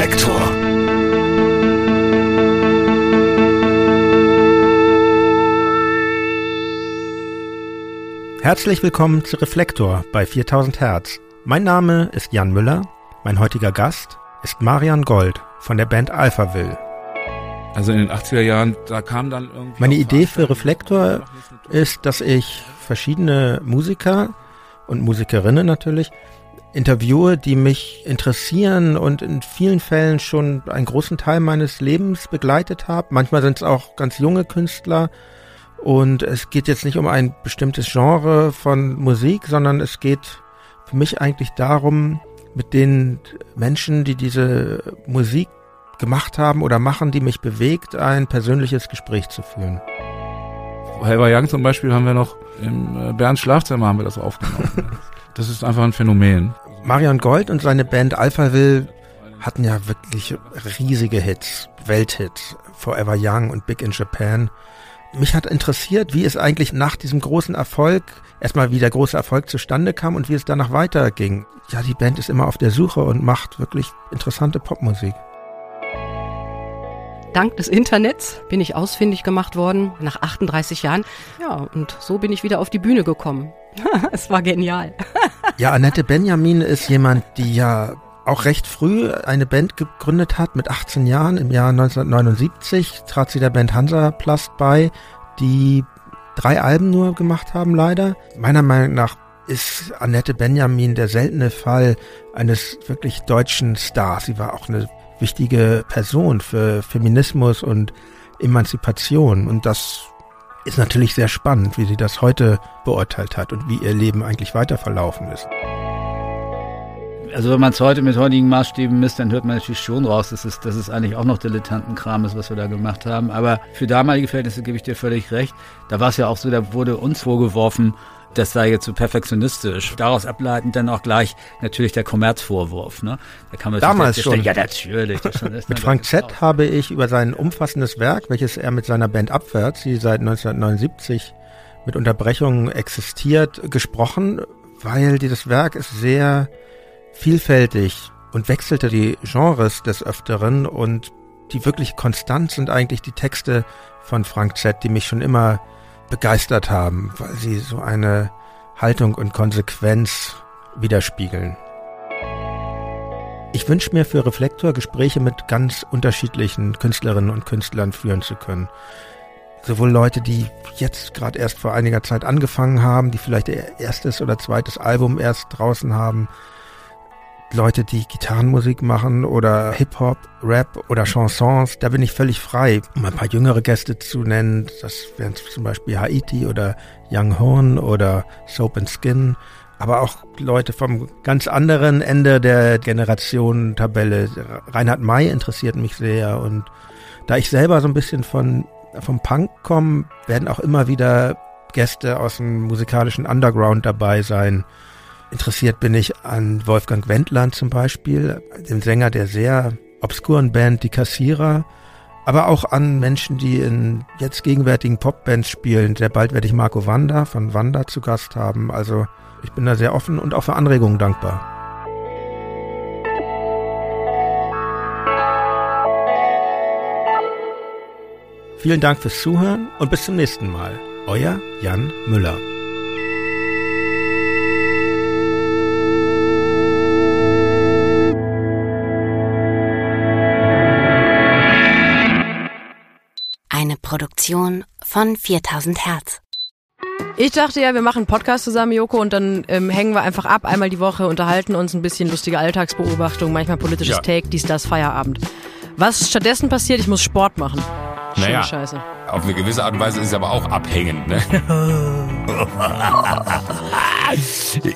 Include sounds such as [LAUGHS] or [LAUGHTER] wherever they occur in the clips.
Reflektor. Herzlich willkommen zu Reflektor bei 4000 Hertz. Mein Name ist Jan Müller. Mein heutiger Gast ist Marian Gold von der Band Alphaville. Also in den 80er Jahren, da kam dann irgendwie. Meine Idee für Reflektor ist, dass ich verschiedene Musiker und Musikerinnen natürlich interviewe, die mich interessieren und in vielen Fällen schon einen großen Teil meines Lebens begleitet haben. Manchmal sind es auch ganz junge Künstler und es geht jetzt nicht um ein bestimmtes Genre von Musik, sondern es geht für mich eigentlich darum, mit den Menschen, die diese Musik gemacht haben oder machen, die mich bewegt, ein persönliches Gespräch zu führen. Helber Young zum Beispiel haben wir noch im äh, Bernds Schlafzimmer haben wir das aufgenommen. [LAUGHS] das ist einfach ein Phänomen. Marion Gold und seine Band Alphaville hatten ja wirklich riesige Hits, Welthits, Forever Young und Big in Japan. Mich hat interessiert, wie es eigentlich nach diesem großen Erfolg, erstmal wie der große Erfolg zustande kam und wie es danach weiterging. Ja, die Band ist immer auf der Suche und macht wirklich interessante Popmusik. Dank des Internets bin ich ausfindig gemacht worden nach 38 Jahren. Ja, und so bin ich wieder auf die Bühne gekommen. [LAUGHS] es war genial. ja, Annette Benjamin ist jemand, die ja auch recht früh eine Band gegründet hat, mit 18 Jahren. Im Jahr 1979 trat sie der Band Hansaplast bei, die drei Alben nur gemacht haben, leider. Meiner Meinung nach ist Annette Benjamin der seltene Fall eines wirklich deutschen Stars. Sie war auch eine wichtige Person für Feminismus und Emanzipation. Und das ist natürlich sehr spannend, wie sie das heute beurteilt hat und wie ihr Leben eigentlich weiter verlaufen ist also wenn man es heute mit heutigen Maßstäben misst, dann hört man natürlich schon raus, dass es, dass es eigentlich auch noch Dilettantenkram ist, was wir da gemacht haben. Aber für damalige Verhältnisse gebe ich dir völlig recht. Da war es ja auch so, da wurde uns vorgeworfen, das sei jetzt so perfektionistisch. Daraus ableitend dann auch gleich natürlich der Kommerzvorwurf. Ne? Da kann man Damals schon. Ja, natürlich. mit Frank Z. habe ich über sein umfassendes Werk, welches er mit seiner Band Abwärts, die seit 1979 mit Unterbrechungen existiert, gesprochen, weil dieses Werk ist sehr vielfältig und wechselte die Genres des Öfteren und die wirklich konstant sind eigentlich die Texte von Frank Z., die mich schon immer begeistert haben, weil sie so eine Haltung und Konsequenz widerspiegeln. Ich wünsche mir für Reflektor Gespräche mit ganz unterschiedlichen Künstlerinnen und Künstlern führen zu können. Sowohl Leute, die jetzt gerade erst vor einiger Zeit angefangen haben, die vielleicht ihr erstes oder zweites Album erst draußen haben, Leute, die Gitarrenmusik machen oder Hip-Hop, Rap oder Chansons, da bin ich völlig frei. Um ein paar jüngere Gäste zu nennen, das wären zum Beispiel Haiti oder Young Horn oder Soap and Skin, aber auch Leute vom ganz anderen Ende der Generationentabelle. Reinhard May interessiert mich sehr und da ich selber so ein bisschen von vom Punk komme, werden auch immer wieder Gäste aus dem musikalischen Underground dabei sein. Interessiert bin ich an Wolfgang Wendland zum Beispiel, dem Sänger der sehr obskuren Band Die Kassierer, aber auch an Menschen, die in jetzt gegenwärtigen Popbands spielen. Sehr bald werde ich Marco Wanda von Wanda zu Gast haben. Also ich bin da sehr offen und auch für Anregungen dankbar. Vielen Dank fürs Zuhören und bis zum nächsten Mal. Euer Jan Müller. Produktion von 4000 Hertz. Ich dachte ja, wir machen einen Podcast zusammen, Joko, und dann ähm, hängen wir einfach ab, einmal die Woche, unterhalten uns ein bisschen lustige Alltagsbeobachtung, manchmal politisches ja. Take, dies, das, Feierabend. Was stattdessen passiert, ich muss Sport machen. Naja, Scheiße. auf eine gewisse Art und Weise ist es aber auch abhängend, ne? [LAUGHS]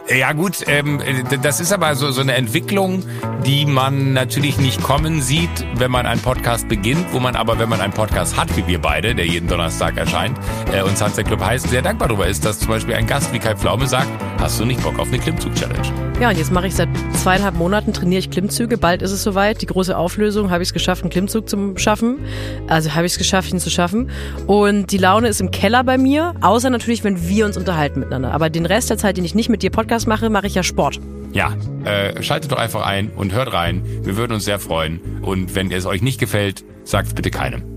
ja gut, ähm, das ist aber so, so eine Entwicklung, die man natürlich nicht kommen sieht, wenn man einen Podcast beginnt, wo man aber, wenn man einen Podcast hat, wie wir beide, der jeden Donnerstag erscheint, äh, und Sunset Club heißt, sehr dankbar darüber ist, dass zum Beispiel ein Gast wie Kai Pflaume sagt, hast du nicht Bock auf eine Klimmzug-Challenge? Ja, und jetzt mache ich seit zweieinhalb Monaten, trainiere ich Klimmzüge, bald ist es soweit, die große Auflösung, habe ich es geschafft, einen Klimmzug zu schaffen, also habe ich es geschafft, ihn zu schaffen und die Laune ist im Keller bei mir, außer natürlich, wenn wir uns unterhalten miteinander, aber den Rest der Zeit, den ich nicht mit dir Podcast mache, mache ich ja Sport. Ja, äh, schaltet doch einfach ein und hört rein. Wir würden uns sehr freuen. Und wenn es euch nicht gefällt, sagt es bitte keinem.